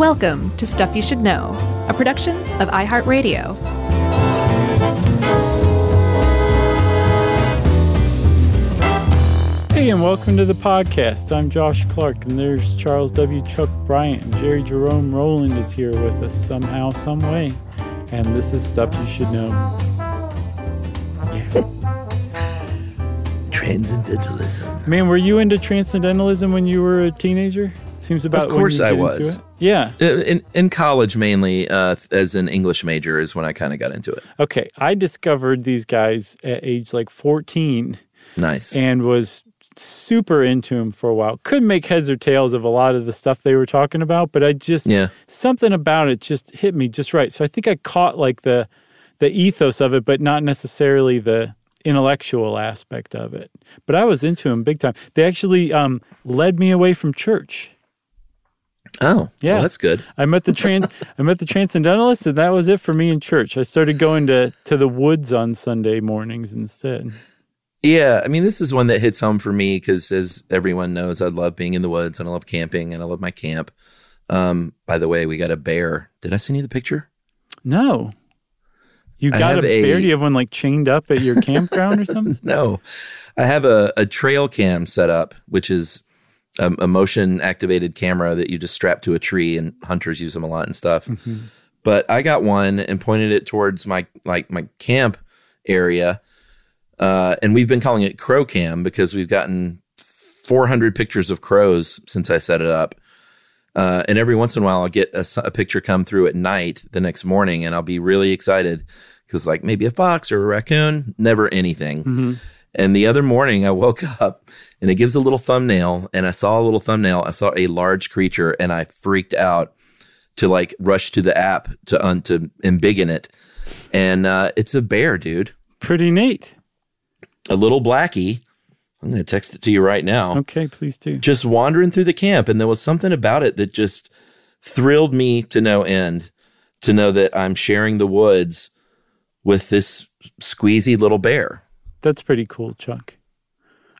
Welcome to Stuff You Should Know, a production of iHeartRadio. Hey, and welcome to the podcast. I'm Josh Clark, and there's Charles W. Chuck Bryant. And Jerry Jerome Rowland is here with us somehow, some way. And this is stuff you should know. Transcendentalism. Man, were you into transcendentalism when you were a teenager? Seems about Of course I was. Yeah. In in college, mainly uh, as an English major, is when I kind of got into it. Okay. I discovered these guys at age like 14 Nice. and was super into them for a while. Couldn't make heads or tails of a lot of the stuff they were talking about, but I just Yeah. something about it just hit me just right. So I think I caught like the the ethos of it, but not necessarily the intellectual aspect of it. But I was into them big time. They actually um, led me away from church. Oh, Yeah. Well, that's good. I met the trans I met the transcendentalists, and that was it for me in church. I started going to to the woods on Sunday mornings instead. Yeah, I mean, this is one that hits home for me because, as everyone knows, I love being in the woods and I love camping and I love my camp. Um, by the way, we got a bear. Did I send you the picture? No. You got a have a- bear? Do you have one like chained up at your campground or something? No, I have a, a trail cam set up, which is a, a motion activated camera that you just strap to a tree, and hunters use them a lot and stuff. But I got one and pointed it towards my like my camp area, uh, and we've been calling it Crow Cam because we've gotten 400 pictures of crows since I set it up. Uh, and every once in a while, I'll get a picture come through at night the next morning, and I'll be really excited because, like, maybe a fox or a raccoon, never anything. And the other morning, I woke up and it gives a little thumbnail, and I saw a little thumbnail. I saw a large creature, and I freaked out to like rush to the app to un to embiggen it, and uh, it's a bear, dude, Pretty neat. a little blackie. I'm gonna text it to you right now Okay, please do. just wandering through the camp and there was something about it that just thrilled me to no end to know that I'm sharing the woods with this squeezy little bear. That's pretty cool, Chuck.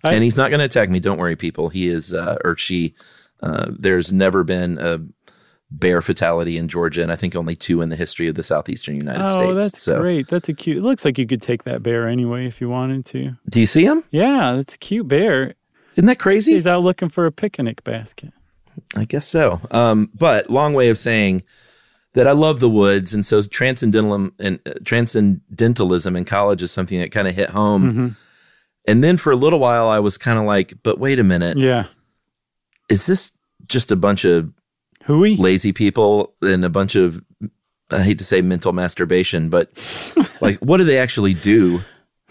I- and he's not going to attack me. Don't worry, people. He is, uh, or she, uh, there's never been a bear fatality in Georgia, and I think only two in the history of the southeastern United oh, States. Oh, that's so, great. That's a cute. It looks like you could take that bear anyway if you wanted to. do you see him? Yeah, that's a cute bear. Isn't that crazy? He's out looking for a picnic basket. I guess so. Um, but long way of saying that I love the woods, and so transcendentalism and uh, transcendentalism in college is something that kind of hit home. Mm-hmm. And then for a little while, I was kind of like, "But wait a minute, Yeah. is this just a bunch of Hooey? lazy people and a bunch of I hate to say mental masturbation, but like, what do they actually do?"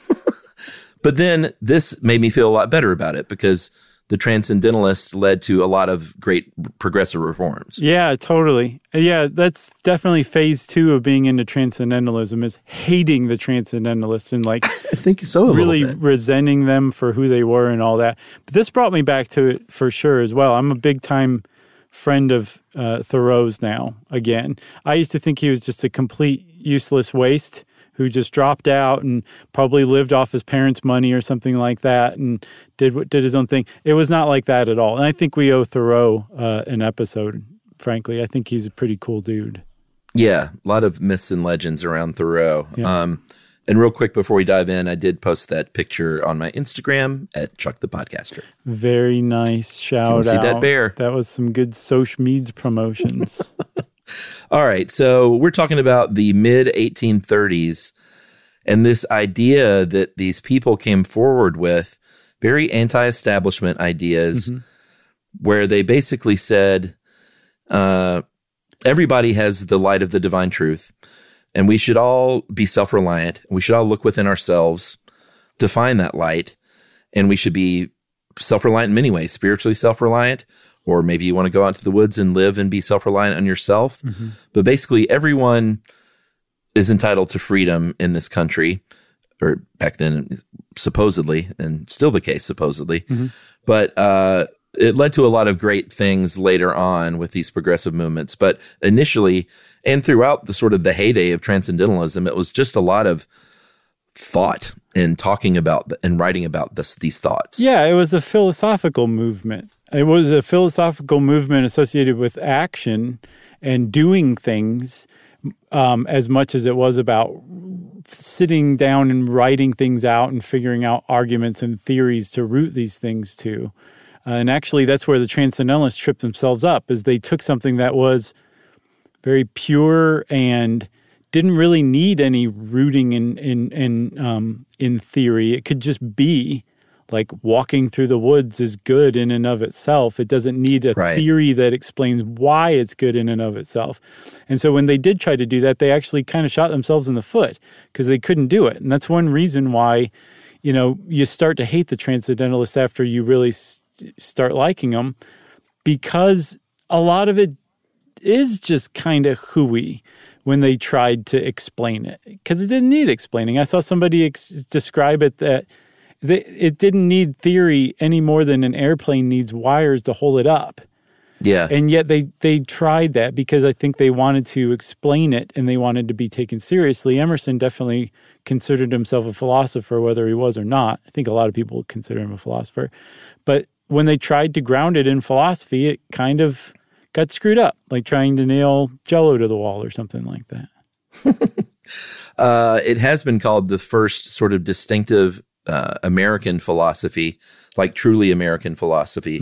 but then this made me feel a lot better about it because the transcendentalists led to a lot of great progressive reforms. Yeah, totally. Yeah, that's definitely phase two of being into transcendentalism is hating the transcendentalists and like I think so. Really resenting them for who they were and all that. But this brought me back to it for sure as well. I'm a big time friend of uh, Thoreau's now again. I used to think he was just a complete useless waste who just dropped out and probably lived off his parents' money or something like that and did did his own thing. It was not like that at all. And I think we owe Thoreau uh, an episode. Frankly, I think he's a pretty cool dude. Yeah, a lot of myths and legends around Thoreau. Yeah. Um, and real quick before we dive in, I did post that picture on my Instagram at Chuck the Podcaster. Very nice shout see out. that bear? That was some good social media promotions. All right, so we're talking about the mid 1830s and this idea that these people came forward with very anti-establishment ideas, where they basically said, uh, everybody has the light of the divine truth, and we should all be self-reliant. We should all look within ourselves to find that light, and we should be self-reliant in many ways, spiritually self-reliant, or maybe you want to go out to the woods and live and be self-reliant on yourself. But basically, everyone is entitled to freedom in this country, or back then, supposedly, and still the case, supposedly. But uh, it led to a lot of great things later on with these progressive movements. But initially, and throughout the sort of the heyday of transcendentalism, it was just a lot of thought and talking about and writing about this, these thoughts. Yeah, it was a philosophical movement. It was a philosophical movement associated with action and doing things um, as much as it was about sitting down and writing things out and figuring out arguments and theories to root these things to. Uh, and actually, that's where the transcendentalists tripped themselves up, is they took something that was very pure and didn't really need any rooting in in in um, in theory. It could just be like walking through the woods is good in and of itself. It doesn't need a Right. theory that explains why it's good in and of itself. And so when they did try to do that, they actually kind of shot themselves in the foot because they couldn't do it. And that's one reason why, you know, you start to hate the transcendentalists after you really s- start liking them because a lot of it is just kind of hooey when they tried to explain it because it didn't need explaining. I saw somebody ex- describe it that they, it didn't need theory any more than an airplane needs wires to hold it up. Yeah. And yet they they tried that because I think they wanted to explain it and they wanted to be taken seriously. Emerson definitely considered himself a philosopher, whether he was or not. I think a lot of people consider him a philosopher. But when they tried to ground it in philosophy, it kind of got screwed up, like trying to nail jello to the wall or something like that. Uh, it has been called the first sort of distinctive uh, American philosophy, like truly American philosophy.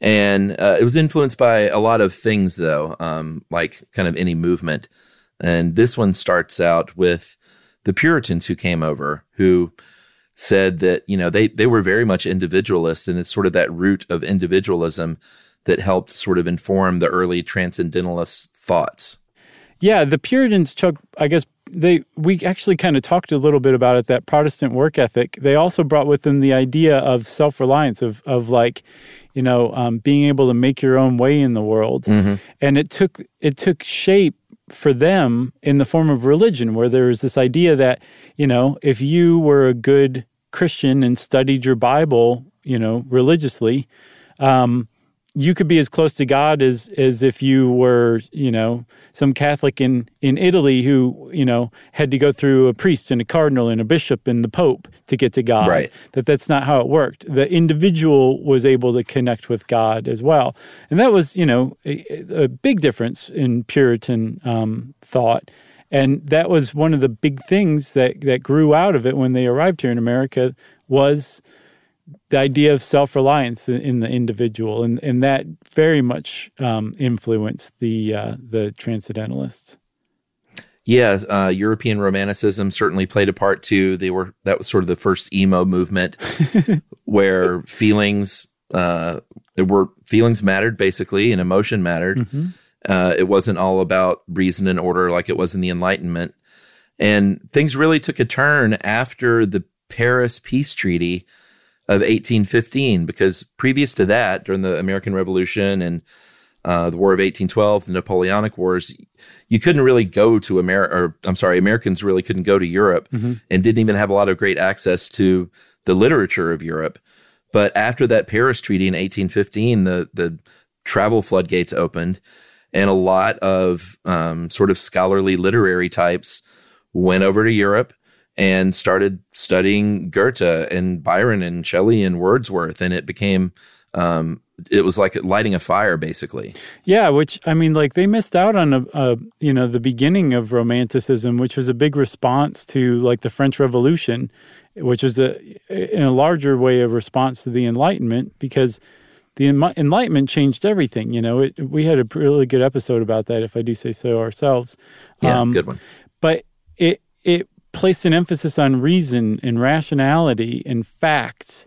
And uh, it was influenced by a lot of things, though, um, like kind of any movement. And this one starts out with the Puritans who came over, who said that you know they they were very much individualists, and it's sort of that root of individualism that helped sort of inform the early transcendentalist thoughts. Yeah, the Puritans, Chuck, I guess they we actually kind of talked a little bit about it, that Protestant work ethic. They also brought with them the idea of self reliance, of of like, you know, um, being able to make your own way in the world. And it took it took shape for them in the form of religion, where there was this idea that, you know, if you were a good Christian and studied your Bible, you know, religiously, um, you could be as close to God as as if you were, you know, some Catholic in in Italy who, you know, had to go through a priest and a cardinal and a bishop and the pope to get to God. Right. That that's not how it worked. The individual was able to connect with God as well, and that was, you know, a, a big difference in Puritan um, thought. And that was one of the big things that that grew out of it when they arrived here in America was the idea of self-reliance in, in the individual, and, and that very much um, influenced the uh, the transcendentalists. Yeah, uh, European Romanticism certainly played a part too. They were that was sort of the first emo movement, where feelings uh, were feelings mattered basically, and emotion mattered. Uh, it wasn't all about reason and order like it was in the Enlightenment, and things really took a turn after the Paris Peace Treaty of 1815, because previous to that, during the American Revolution and uh, the War of 1812, the Napoleonic Wars, you couldn't really go to America, or I'm sorry, Americans really couldn't go to Europe and didn't even have a lot of great access to the literature of Europe. But after that Paris Treaty in 1815, the, the travel floodgates opened and a lot of um, sort of scholarly literary types went over to Europe and started studying Goethe and Byron and Shelley and Wordsworth. And it became, um, it was like lighting a fire basically. Yeah, which I mean, like they missed out on a, a you know the beginning of Romanticism, which was a big response to like the French Revolution, which was a in a larger way a response to the Enlightenment because the Enli- Enlightenment changed everything. You know, it, we had a really good episode about that, if I do say so ourselves. Yeah, Um, good one. but it it placed an emphasis on reason and rationality and facts.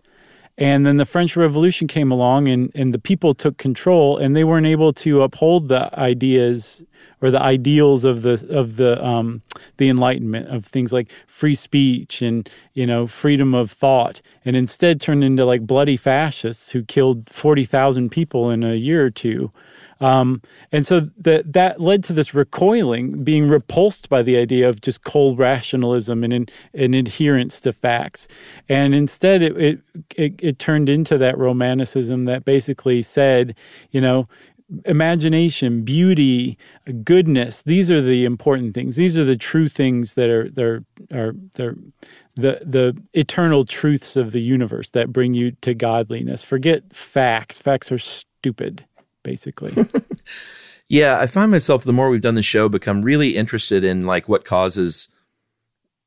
And then the French Revolution came along and, and the people took control and they weren't able to uphold the ideas or the ideals of the of the um, the Enlightenment of things like free speech and you know freedom of thought and instead turned into like bloody fascists who killed forty thousand people in a year or two. Um, and so that that led to this recoiling, being repulsed by the idea of just cold rationalism and an, an adherence to facts. And instead, it, it it it turned into that romanticism that basically said, you know, imagination, beauty, goodness. These are the important things. These are the true things that are they're are they're the the eternal truths of the universe that bring you to godliness. Forget facts. Facts are stupid, basically. Yeah, I find myself the more we've done the show become really interested in like what causes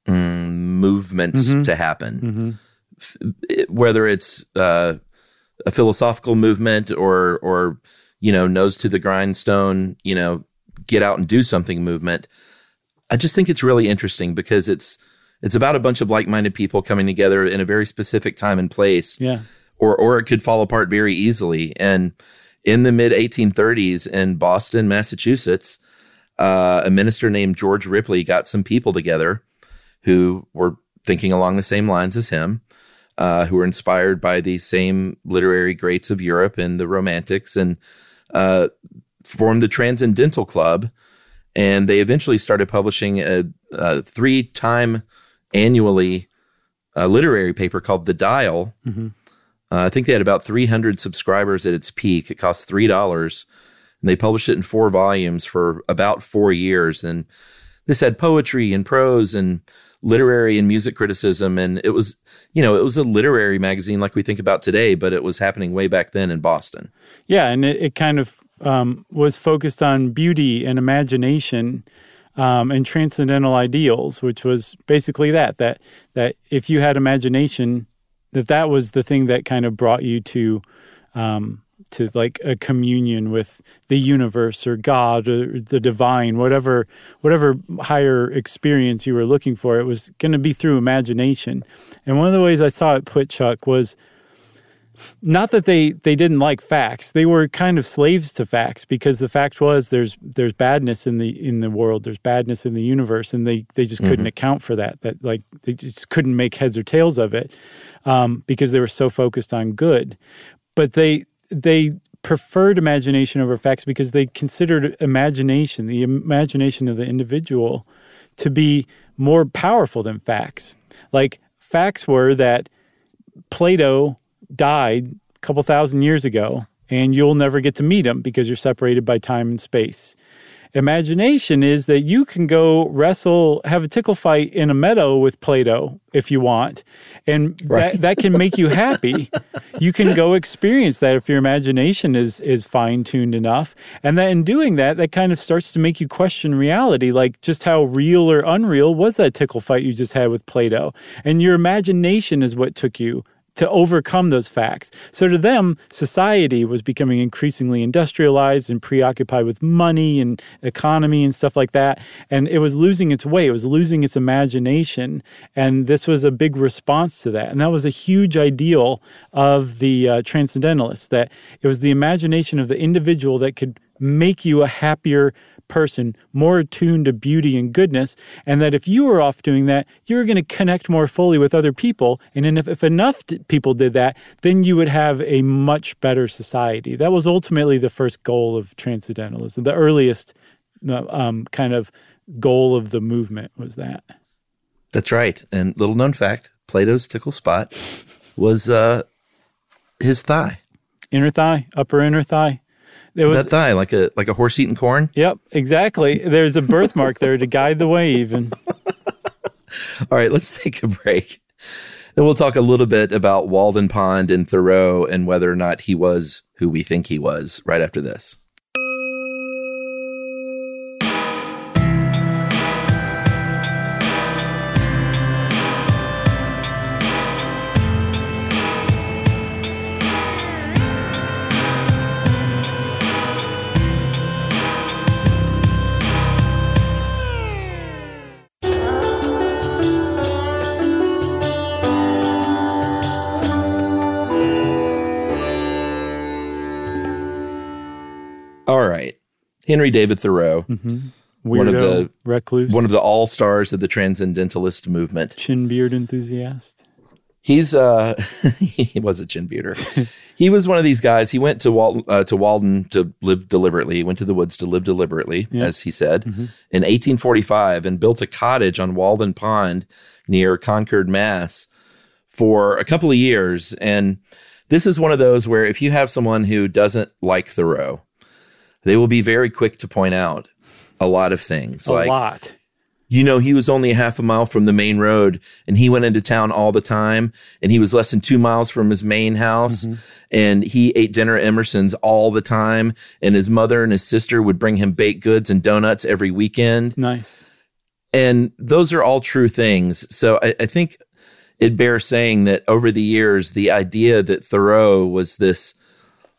mm, movements Mm-hmm. to happen, F- it- whether it's uh, a philosophical movement or or you know nose to the grindstone, you know, get out and do something movement. I just think it's really interesting because it's it's about a bunch of like-minded people coming together in a very specific time and place Yeah. or or it could fall apart very easily. And in the mid 1830s in Boston, Massachusetts, uh, a minister named George Ripley got some people together who were thinking along the same lines as him, uh, who were inspired by these same literary greats of Europe and the Romantics, and uh, formed the Transcendental Club. And they eventually started publishing a, a three-time annually uh, literary paper called The Dial. Uh, I think they had about 300 subscribers at its peak. It cost three dollars, and they published it in four volumes for about four years. And this had poetry and prose and literary and music criticism, and it was, you know, it was a literary magazine like we think about today, but it was happening way back then in Boston. Yeah, and it, it kind of um, was focused on beauty and imagination um, and transcendental ideals, which was basically that that that if you had imagination, that that was the thing that kind of brought you to um, to like a communion with the universe or God or the divine, whatever whatever higher experience you were looking for. It was going to be through imagination, and one of the ways I saw it put, Chuck, was not that they they didn't like facts. They were kind of slaves to facts because the fact was there's there's badness in the in the world. There's badness in the universe and they they just couldn't account for that that like they just couldn't make heads or tails of it um, because they were so focused on good but they they preferred imagination over facts because they considered imagination the imagination of the individual to be more powerful than facts like facts were that Plato died a couple thousand years ago, and you'll never get to meet him because you're separated by time and space. Imagination is that you can go wrestle, have a tickle fight in a meadow with Plato if you want, and Right. that, that can make you happy. you can go experience that if your imagination is is fine tuned enough, and then in doing that, that kind of starts to make you question reality, like just how real or unreal was that tickle fight you just had with Plato, and your imagination is what took you to overcome those facts. So to them, society was becoming increasingly industrialized and preoccupied with money and economy and stuff like that. And it was losing its way. It was losing its imagination. And this was a big response to that. And that was a huge ideal of the uh, transcendentalists that it was the imagination of the individual that could make you a happier person, more attuned to beauty and goodness, and that if you were off doing that, you were going to connect more fully with other people. And if, if enough t- people did that, then you would have a much better society. That was ultimately the first goal of transcendentalism. The earliest uh, um, kind of goal of the movement was that. That's right. And little known fact, Plato's tickle spot was uh, his thigh. Inner thigh, upper inner thigh. There was that thigh, like a like a horse eating corn. Yep, exactly. There's a birthmark there to guide the way, even. All right, let's take a break. Then we'll talk a little bit about Walden Pond and Thoreau and whether or not he was who we think he was right after this. Henry David Thoreau, Weirdo, One of the- recluse, one of the all stars of the transcendentalist movement. chin beard enthusiast. He's uh he was a chin beater. he was one of these guys. He went to Wal- uh, to Walden to live deliberately. He went to the woods to live deliberately, as he said, in 1845, and built a cottage on Walden Pond near Concord, Mass, for a couple of years. And this is one of those where if you have someone who doesn't like Thoreau, they will be very quick to point out a lot of things, A like lot. you know, he was only a half a mile from the main road and he went into town all the time and he was less than two miles from his main house. Mm-hmm. and he ate dinner at Emerson's all the time. And his mother and his sister would bring him baked goods and donuts every weekend. Nice. And those are all true things. So I, I think it bears saying that over the years, the idea that Thoreau was this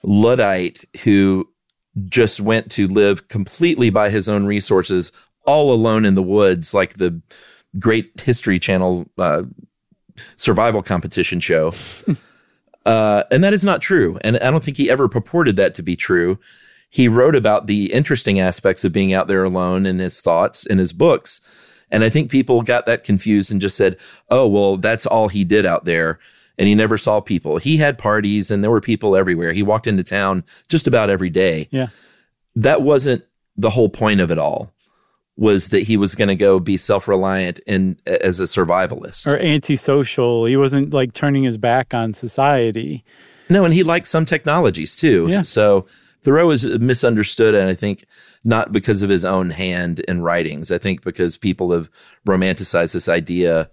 Luddite who just went to live completely by his own resources, all alone in the woods, like the great History Channel uh, survival competition show. uh, and that is not true. And I don't think he ever purported that to be true. He wrote about the interesting aspects of being out there alone in his thoughts in his books. And I think people got that confused and just said, oh, well, that's all he did out there. And he never saw people. He had parties and there were people everywhere. He walked into town just about every day. Yeah. That wasn't the whole point of it all was that he was going to go be self-reliant and as a survivalist or antisocial. He wasn't like turning his back on society. No, and he liked some technologies too. Yeah. So Thoreau is misunderstood, and I think not because of his own hand in writings. I think because people have romanticized this idea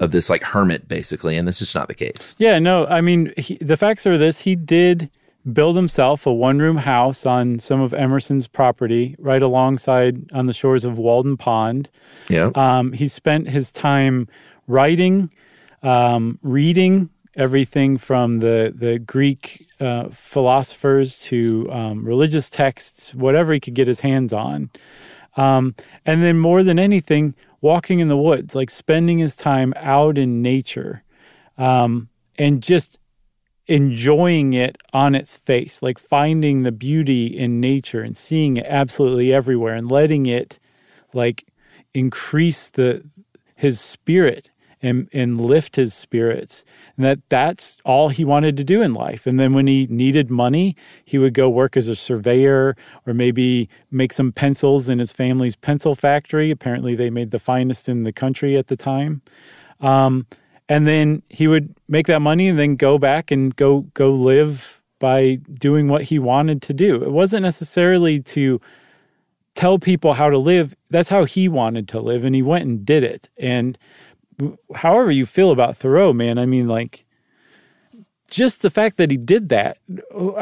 of this like hermit, basically, and this is not the case. Yeah, no, I mean, he, the facts are this: he did build himself a one-room house on some of Emerson's property, right alongside on the shores of Walden Pond. Yeah. Um, he spent his time writing, um, reading everything from the the Greek uh, philosophers to um, religious texts, whatever he could get his hands on. Um, and then more than anything, walking in the woods, like spending his time out in nature, um, and just enjoying it on its face, like finding the beauty in nature and seeing it absolutely everywhere, and letting it like increase the his spirit and and lift his spirits and that that's all he wanted to do in life. And then when he needed money he would go work as a surveyor or maybe make some pencils in his family's pencil factory. Apparently they made the finest in the country at the time. Um, and then he would make that money and then go back and go go live by doing what he wanted to do. It wasn't necessarily to tell people how to live. That's how he wanted to live and he went and did it. And however you feel about Thoreau, man, I mean, like, just the fact that he did that,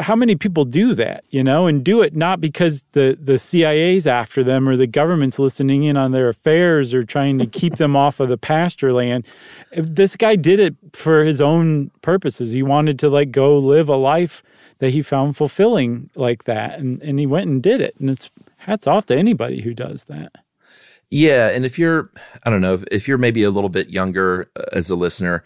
how many people do that, you know, and do it not because the, the CIA's after them or the government's listening in on their affairs or trying to keep them off of the pasture land. This guy did it for his own purposes. He wanted to like go live a life that he found fulfilling like that. And, and he went and did it. And it's hats off to anybody who does that. Yeah, and if you're, I don't know, if you're maybe a little bit younger uh, as a listener,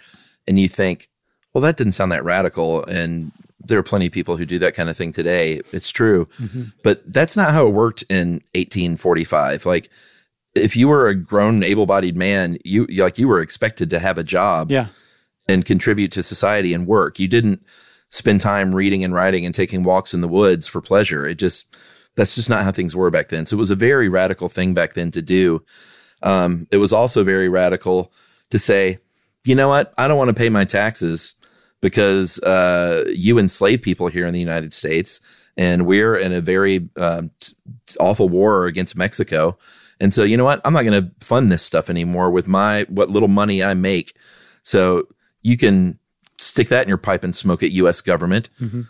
and you think, well, that didn't sound that radical, and there are plenty of people who do that kind of thing today. It's true, mm-hmm. but that's not how it worked in 1845. Like, if you were a grown, able-bodied man, you like you were expected to have a job, yeah. and contribute to society and work. You didn't spend time reading and writing and taking walks in the woods for pleasure. It just that's just not how things were back then. So it was a very radical thing back then to do. Um, it was also very radical to say, you know what? I don't want to pay my taxes because uh, you enslave people here in the United States, and we're in a very uh, awful war against Mexico. And so, you know what? I'm not going to fund this stuff anymore with my what little money I make. So you can stick that in your pipe and smoke it, U.S. government. Mm-hmm.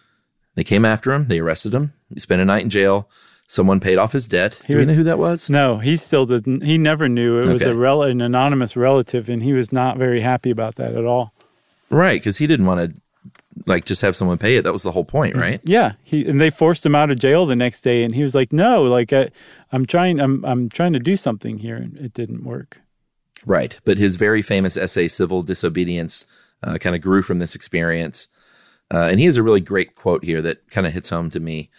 They came after him. They arrested him. He spent a night in jail. Someone paid off his debt. He Do was, you know who that was? No, he still didn't. He never knew. It okay. was a rel- an anonymous relative, and he was not very happy about that at all. Right, because he didn't want to like just have someone pay it. That was the whole point, mm-hmm. right? Yeah. He and they forced him out of jail the next day, and he was like, "No, like I, I'm trying, I'm I'm trying to do something here, and it didn't work." Right, but his very famous essay, "Civil Disobedience," uh, kind of grew from this experience. Uh, and he has a really great quote here that kind of hits home to me.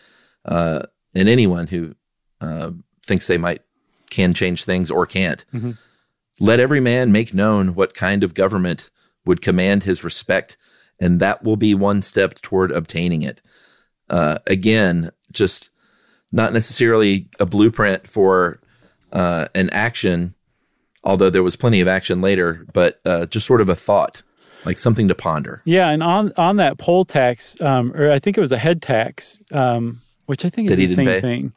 Uh, and anyone who uh, thinks they might can change things or can't. Mm-hmm. Let every man make known what kind of government would command his respect, and that will be one step toward obtaining it. Uh, again, just not necessarily a blueprint for uh, an action, although there was plenty of action later, but uh, just sort of a thought like something to ponder. Yeah, and on on that poll tax, um, or I think it was a head tax, um, which I think is the same pay? thing.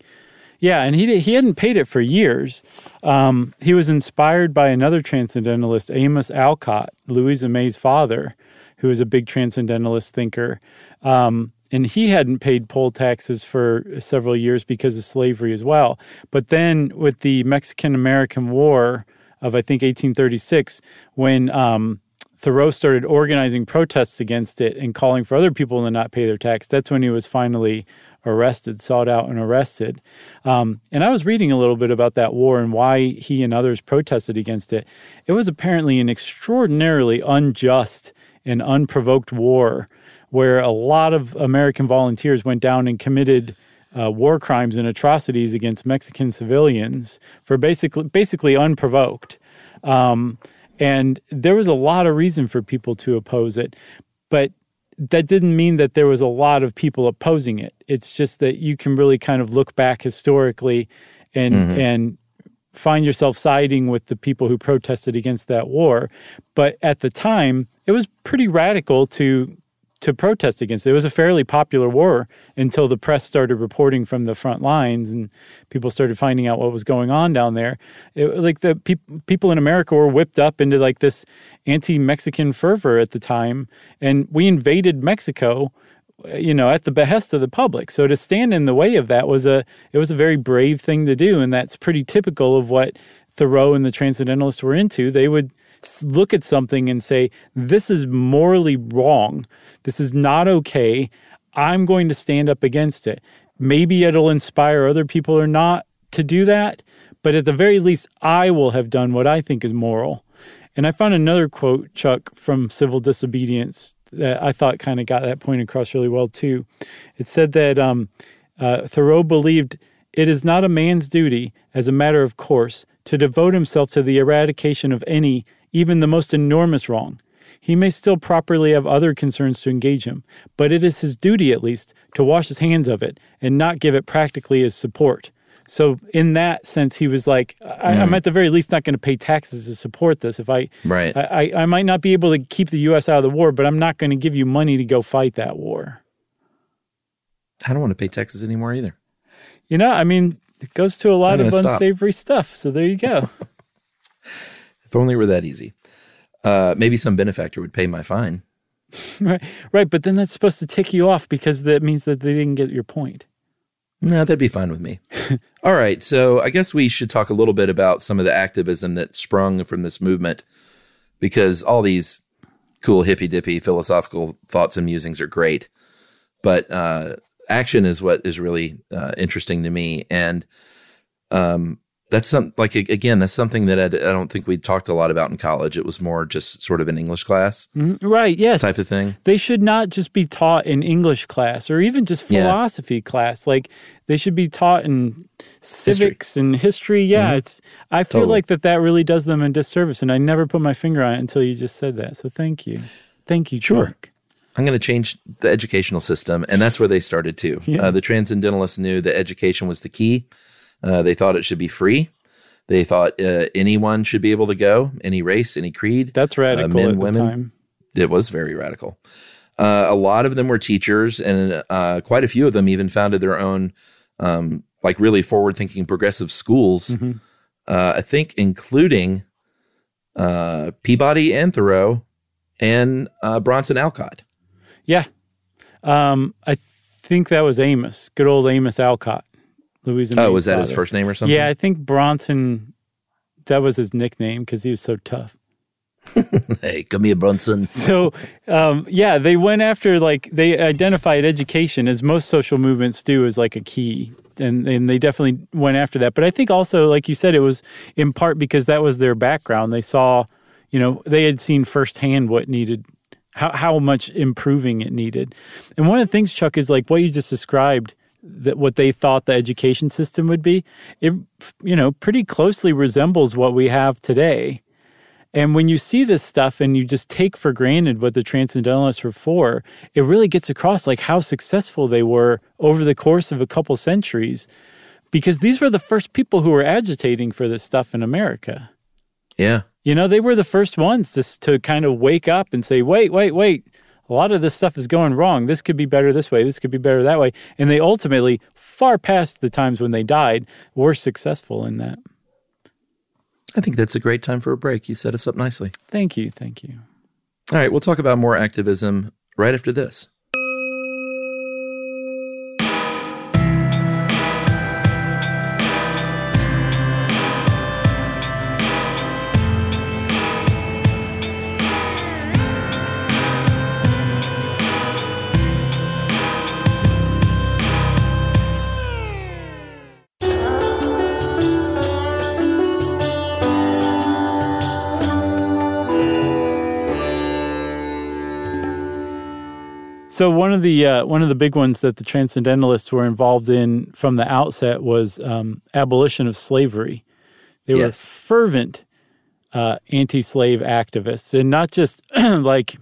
Yeah, and he he hadn't paid it for years. Um, he was inspired by another transcendentalist, Amos Alcott, Louisa May's father, who was a big transcendentalist thinker. Um, and he hadn't paid poll taxes for several years because of slavery as well. But then with the Mexican American War of, I think, 1836, when um, Thoreau started organizing protests against it and calling for other people to not pay their tax, that's when he was finally arrested, sought out, and arrested. Um, and I was reading a little bit about that war and why he and others protested against it. It was apparently an extraordinarily unjust and unprovoked war where a lot of American volunteers went down and committed uh, war crimes and atrocities against Mexican civilians for basically basically unprovoked. Um, and there was a lot of reason for people to oppose it, but that didn't mean that there was a lot of people opposing it. It's just that you can really kind of look back historically and mm-hmm. and find yourself siding with the people who protested against that war. But at the time, it was pretty radical to to protest against it. Was a fairly popular war until the press started reporting from the front lines and people started finding out what was going on down there. It, like the pe- people in America were whipped up into like this anti-Mexican fervor at the time, and we invaded Mexico you know at the behest of the public so to stand in the way of that was a it was a very brave thing to do and that's pretty typical of what thoreau and the transcendentalists were into they would look at something and say this is morally wrong this is not okay. I'm going to stand up against it. Maybe it'll inspire other people or not to do that, but at the very least, I will have done what I think is moral. And I found another quote, Chuck, from Civil Disobedience that I thought kind of got that point across really well, too. It said that um, uh, Thoreau believed it is not a man's duty, as a matter of course, to devote himself to the eradication of any, even the most enormous wrong. He may still properly have other concerns to engage him, but it is his duty, at least, to wash his hands of it and not give it practically as support. So, in that sense, he was like, I, am mm. at the very least not going to pay taxes to support this. If I, right, I, I might not be able to keep the U.S. out of the war, but I'm not going to give you money to go fight that war. I don't want to pay taxes anymore either. You know, I mean, it goes to a lot of unsavory stop. stuff. So there you go. if only it were that easy. Uh, maybe some benefactor would pay my fine. right, right. But then that's supposed to tick you off because that means that they didn't get your point. No, that'd be fine with me. All right. So I guess we should talk a little bit about some of the activism that sprung from this movement because all these cool hippy dippy philosophical thoughts and musings are great. But uh, action is what is really uh, interesting to me. And um, that's some like again that's something that I, I, don't think we talked a lot about in college it was more just sort of an english class mm-hmm. right yes type of thing they should not just be taught in english class or even just philosophy yeah. class like they should be taught in civics history. and history yeah mm-hmm. it's i feel totally. like that that really does them a disservice and i never put my finger on it until you just said that so thank you thank you sure Chuck. I'm going to change the educational system, and that's where they started too. Yeah. Uh, the transcendentalists knew that education was the key, uh, they thought it should be free. They thought uh, anyone should be able to go, any race, any creed. That's radical. Uh, men, women. It was very radical. Uh, a lot of them were teachers, and uh, quite a few of them even founded their own, um, like really forward-thinking progressive schools. Mm-hmm. I think, including Peabody and Thoreau and Bronson Alcott. Yeah, um, I think that was Amos, good old Amos Alcott. Louisa. Oh, was that father. his first name or something? Yeah, I think Bronson. That was his nickname because he was so tough. hey, come here, Bronson. So, um, yeah, they went after like they identified education as most social movements do as like a key, and and they definitely went after that. But I think also, like you said, it was in part because that was their background. They saw, you know, they had seen firsthand what needed, how how much improving it needed, and one of the things, Chuck, is like what you just described that what they thought the education system would be, it you know pretty closely resembles what we have today. And when you see this stuff and you just take for granted what the transcendentalists were for, it really gets across like how successful they were over the course of a couple centuries, because these were the first people who were agitating for this stuff in America. Yeah. You know, they were the first ones to, to kind of wake up and say, wait, wait, wait, a lot of this stuff is going wrong. This could be better this way. This could be better that way. And they ultimately, far past the times when they died, were successful in that. I think that's a great time for a break. You set us up nicely. Thank you. Thank you. All right, we'll talk about more activism right after this. So one of the uh, one of the big ones that the transcendentalists were involved in from the outset was um, abolition of slavery. They were fervent uh, anti-slave activists, and not just like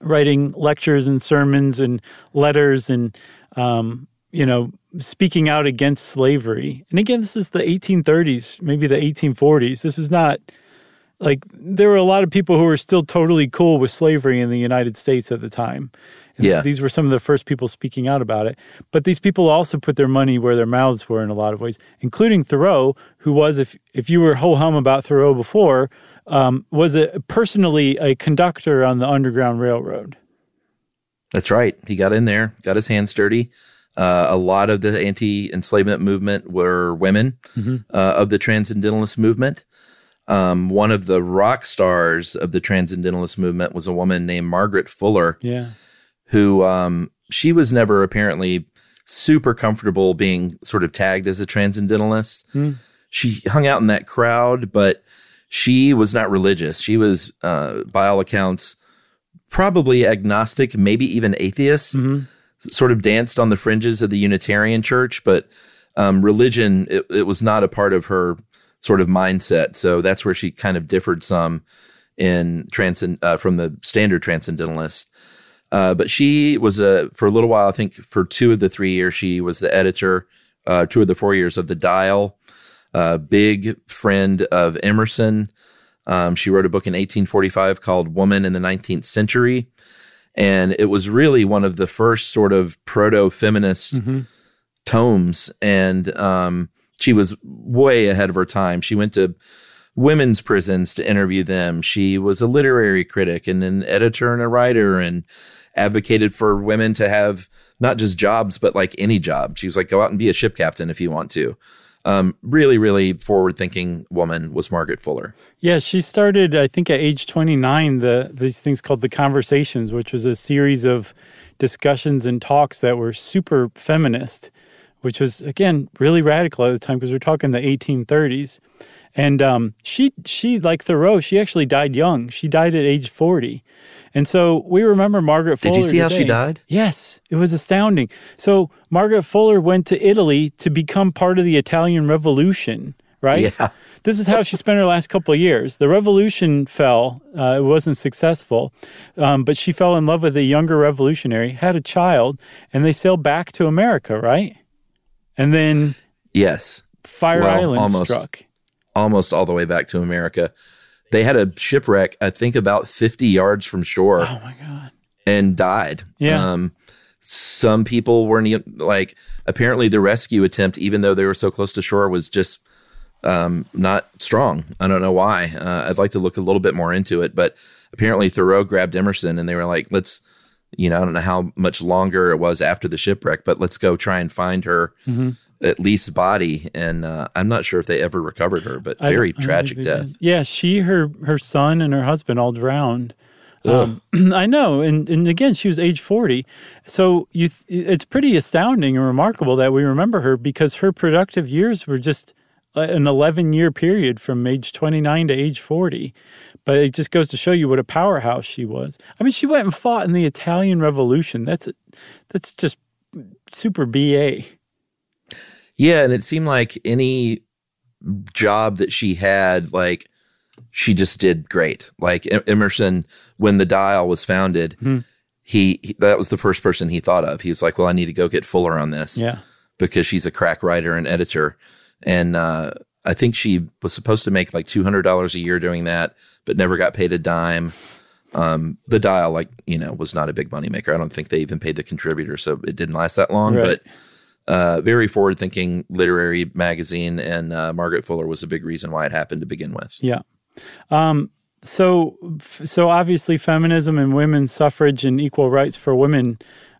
writing lectures and sermons and letters and um, you know speaking out against slavery. And again, this is the 1830s, maybe the 1840s. This is not like there were a lot of people who were still totally cool with slavery in the United States at the time. Yeah. These were some of the first people speaking out about it. But these people also put their money where their mouths were in a lot of ways, including Thoreau, who was, if if you were ho hum about Thoreau before, um, was a, personally a conductor on the Underground Railroad. That's right. He got in there, got his hands dirty. Uh, a lot of the anti-enslavement movement were women uh, of the transcendentalist movement. Um, one of the rock stars of the transcendentalist movement was a woman named Margaret Fuller, Yeah. Who um, she was never apparently super comfortable being sort of tagged as a transcendentalist. She hung out in that crowd, but she was not religious. She was, uh, by all accounts, probably agnostic, maybe even atheist. Sort of danced on the fringes of the Unitarian Church, but um, religion it, it was not a part of her sort of mindset. So that's where she kind of differed some in transcend uh, from the standard transcendentalist. Uh, but she was a for a little while. I think for two of the three years, she was the editor. Uh, two of the four years of the Dial. Uh, big friend of Emerson. Um, she wrote a book in 1845 called "Woman in the 19th Century," and it was really one of the first sort of proto-feminist tomes. And um, she was way ahead of her time. She went to women's prisons to interview them. She was a literary critic and an editor and a writer and advocated for women to have not just jobs, but like any job. She was like, go out and be a ship captain if you want to. Um, really, really forward thinking woman was Margaret Fuller. Yeah, she started, I think, at age 29, the these things called the Conversations, which was a series of discussions and talks that were super feminist, which was again really radical at the time because we're talking the 1830s. And um, she, she like Thoreau, she actually died young. She died at age 40. And so we remember Margaret Fuller. Did you see how she died? Yes, it was astounding. So Margaret Fuller went to Italy to become part of the Italian Revolution, right? Yeah. This is how she spent her last couple of years. The revolution fell; uh, it wasn't successful, um, but she fell in love with a younger revolutionary, had a child, and they sailed back to America, right? And then Yes. Fire Well, Island almost. struck. Almost all the way back to America. They had a shipwreck, I think about 50 yards from shore. Oh my god! and died. Yeah. Um, some people weren't even like, apparently the rescue attempt, even though they were so close to shore, was just um, not strong. I don't know why. Uh, I'd like to look a little bit more into it, but apparently Thoreau grabbed Emerson and they were like, let's, you know, I don't know how much longer it was after the shipwreck, but let's go try and find her at least body. And uh, I'm not sure if they ever recovered her, but very tragic death. did. Yeah, she, her, her son, and her husband all drowned. Um, I know, and and again, she was age forty, so you. Th- it's pretty astounding and remarkable that we remember her because her productive years were just uh, an eleven year period from age twenty nine to age forty. But it just goes to show you what a powerhouse she was. I mean, she went and fought in the Italian Revolution. That's that's just super ba. Yeah, and it seemed like any job that she had, like she just did great. Like Emerson, when the Dial was founded, he, he that was the first person he thought of. He was like, "Well, I need to go get Fuller on this Yeah, because she's a crack writer and editor." And uh, I think she was supposed to make like two hundred dollars a year doing that, but never got paid a dime. Um, the Dial, like you know, was not a big moneymaker. I don't think they even paid the contributor, so it didn't last that long. Right. But uh, very forward thinking literary magazine, and uh, Margaret Fuller was a big reason why it happened to begin with. yeah. Um, so so obviously feminism and women's suffrage and equal rights for women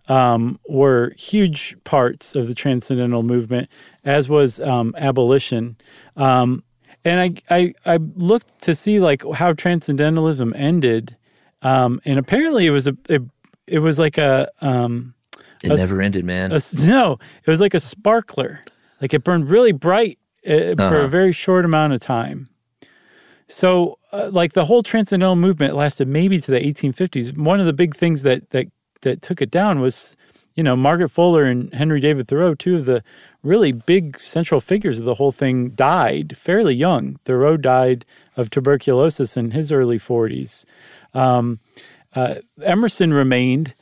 um, were huge parts of the transcendental movement, as was um, abolition. Um, and I, I I looked to see like how transcendentalism ended, um, and apparently it was a it, it was like a um, It never ended, man. no, it was like a sparkler. Like it burned really bright uh, for a Uh-huh. very short amount of time. So, uh, like the whole transcendental movement lasted maybe to the 1850s. One of the big things that that that took it down was, you know, Margaret Fuller and Henry David Thoreau, two of the really big central figures of the whole thing, died fairly young. Thoreau died of tuberculosis in his early 40s. Um, uh, Emerson remained,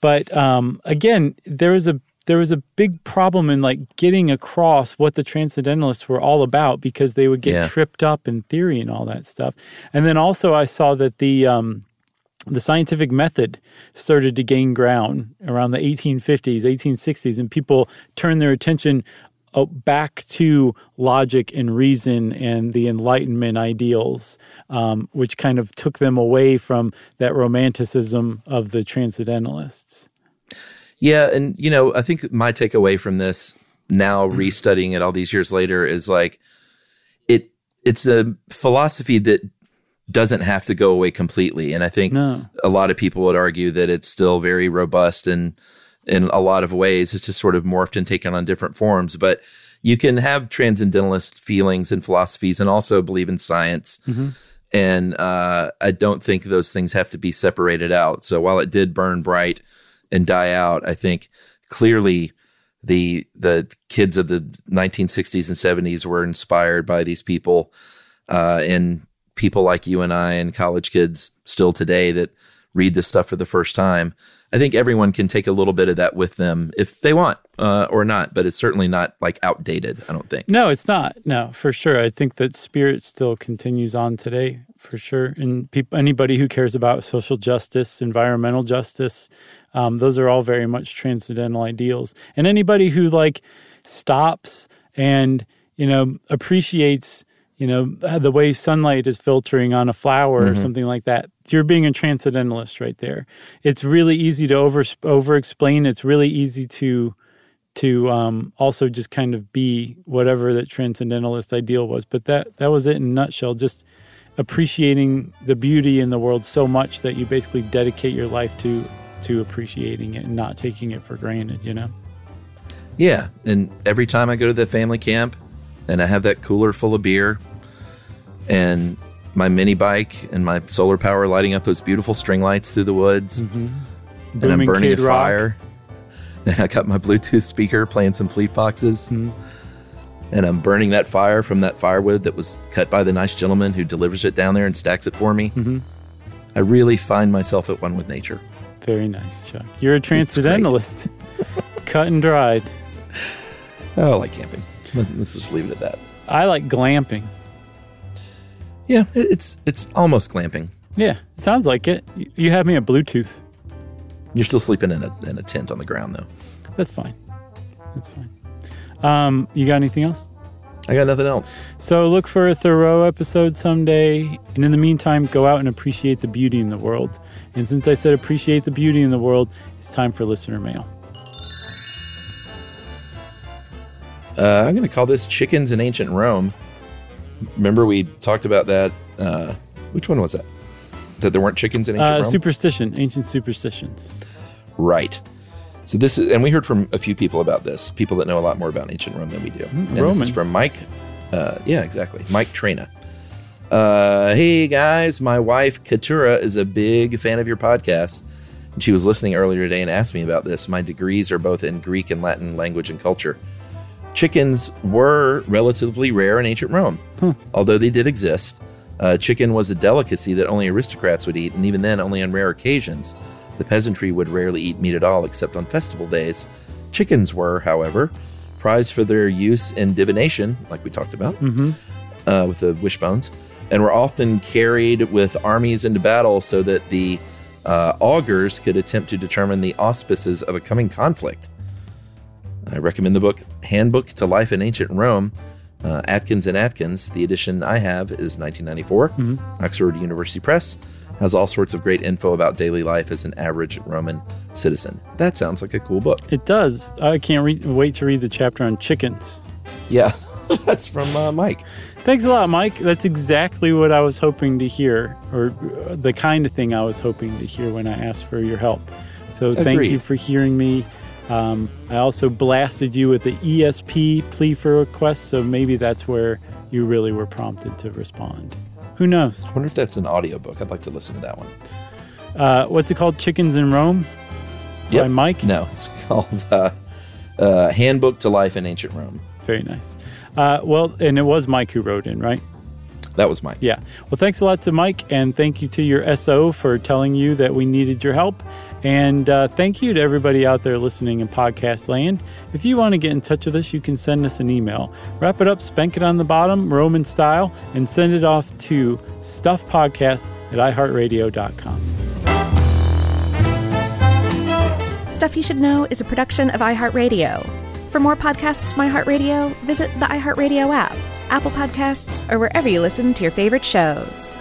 but um, again, there was a there was a big problem in like getting across what the transcendentalists were all about because they would get Yeah. tripped up in theory and all that stuff. And then also, I saw that the um, the scientific method started to gain ground around the 1850s, 1860s, and people turned their attention back to logic and reason and the Enlightenment ideals, um, which kind of took them away from that romanticism of the transcendentalists. Yeah, and you know, I think my takeaway from this now restudying it all these years later is like it it's a philosophy that doesn't have to go away completely. And I think No. a lot of people would argue that it's still very robust and in a lot of ways it's just sort of morphed and taken on different forms. But you can have transcendentalist feelings and philosophies and also believe in science. And uh, I don't think those things have to be separated out. So while it did burn bright and die out, I think clearly the the kids of the 1960s and 70s were inspired by these people, uh, and people like you and I and college kids still today that read this stuff for the first time. I think everyone can take a little bit of that with them if they want uh, or not, but it's certainly not like outdated. I don't think. No, it's not. No, for sure. I think that spirit still continues on today, for sure. And people, anybody who cares about social justice, environmental justice, um, those are all very much transcendental ideals. And anybody who like stops and you know appreciates you know the way sunlight is filtering on a flower or something like that you're being a transcendentalist right there it's really easy to over over explain it's really easy to to um, also just kind of be whatever that transcendentalist ideal was. But that that was it in a nutshell. Just appreciating the beauty in the world so much that you basically dedicate your life to to appreciating it and not taking it for granted. You know. Yeah, and every time I go to the family camp and I have that cooler full of beer and my mini bike and my solar power lighting up those beautiful string lights through the woods and I'm burning Kid a Rock. fire. And I got my Bluetooth speaker playing some Fleet Foxes. Mm-hmm. And I'm burning that fire from that firewood that was cut by the nice gentleman who delivers it down there and stacks it for me. Mm-hmm. I really find myself at one with nature. Very nice, Chuck. You're a transcendentalist. Cut and dried. Oh, I like camping. Let's just leave it at that. I like glamping. Yeah, it's it's almost glamping. Yeah, sounds like it. You- You have me at Bluetooth. You're still sleeping in a in a tent on the ground though. That's fine. That's fine. Um, you got anything else? I got nothing else. So look for a Thoreau episode someday. And in the meantime, go out and appreciate the beauty in the world. And since I said appreciate the beauty in the world, it's time for listener mail. Uh, I'm going to call this chickens in ancient Rome. Remember we talked about that. Uh, which one was that? That there weren't chickens in ancient Uh, Rome. superstition, ancient superstitions. right. So this is, and we heard from a few people about this. People that know a lot more about ancient Rome than we do. and this is from Mike. Uh, yeah, exactly. Mike Trina. Uh, hey guys, my wife Katura is a big fan of your podcast. And she was listening earlier today and asked me about this. My degrees are both in Greek and Latin language and culture. Chickens were relatively rare in ancient Rome, although they did exist. Uh, chicken was a delicacy that only aristocrats would eat, and even then, only on rare occasions. The peasantry would rarely eat meat at all except on festival days. Chickens were, however, prized for their use in divination, like we talked about, uh, with the wishbones, and were often carried with armies into battle so that the uh, augurs could attempt to determine the auspices of a coming conflict. I recommend the book Handbook to Life in Ancient Rome Uh, Adkins and Adkins, the edition I have is 1994. Mm-hmm. Oxford University Press has all sorts of great info about daily life as an average Roman citizen. That sounds like a cool book. It does. I can't re- wait to read the chapter on chickens. Yeah, that's from uh, Mike. Thanks a lot, Mike. That's exactly what I was hoping to hear, or uh, the kind of thing I was hoping to hear when I asked for your help. So thank you for hearing me. Um, I also blasted you with the ESP plea for request, so maybe that's where you really were prompted to respond. Who knows? I wonder if that's an audiobook. I'd like to listen to that one. Uh, what's it called? Chickens in Rome? Yep. By Mike? No, it's called uh, uh, Handbook to Life in Ancient Rome. Very nice. Uh, well, and it was Mike who wrote in, right? That was Mike. Yeah. Well, thanks a lot to Mike, and thank you to your SO for telling you that we needed your help. And uh, thank you to everybody out there listening in podcast land. If you want to get in touch with us, you can send us an email. Wrap it up, spank it on the bottom, Roman style, and send it off to stuffpodcast at iheartradio.com. Stuff You Should Know is a production of iHeartRadio. For more podcasts from iHeartRadio, visit the iHeartRadio app, Apple Podcasts, or wherever you listen to your favorite shows.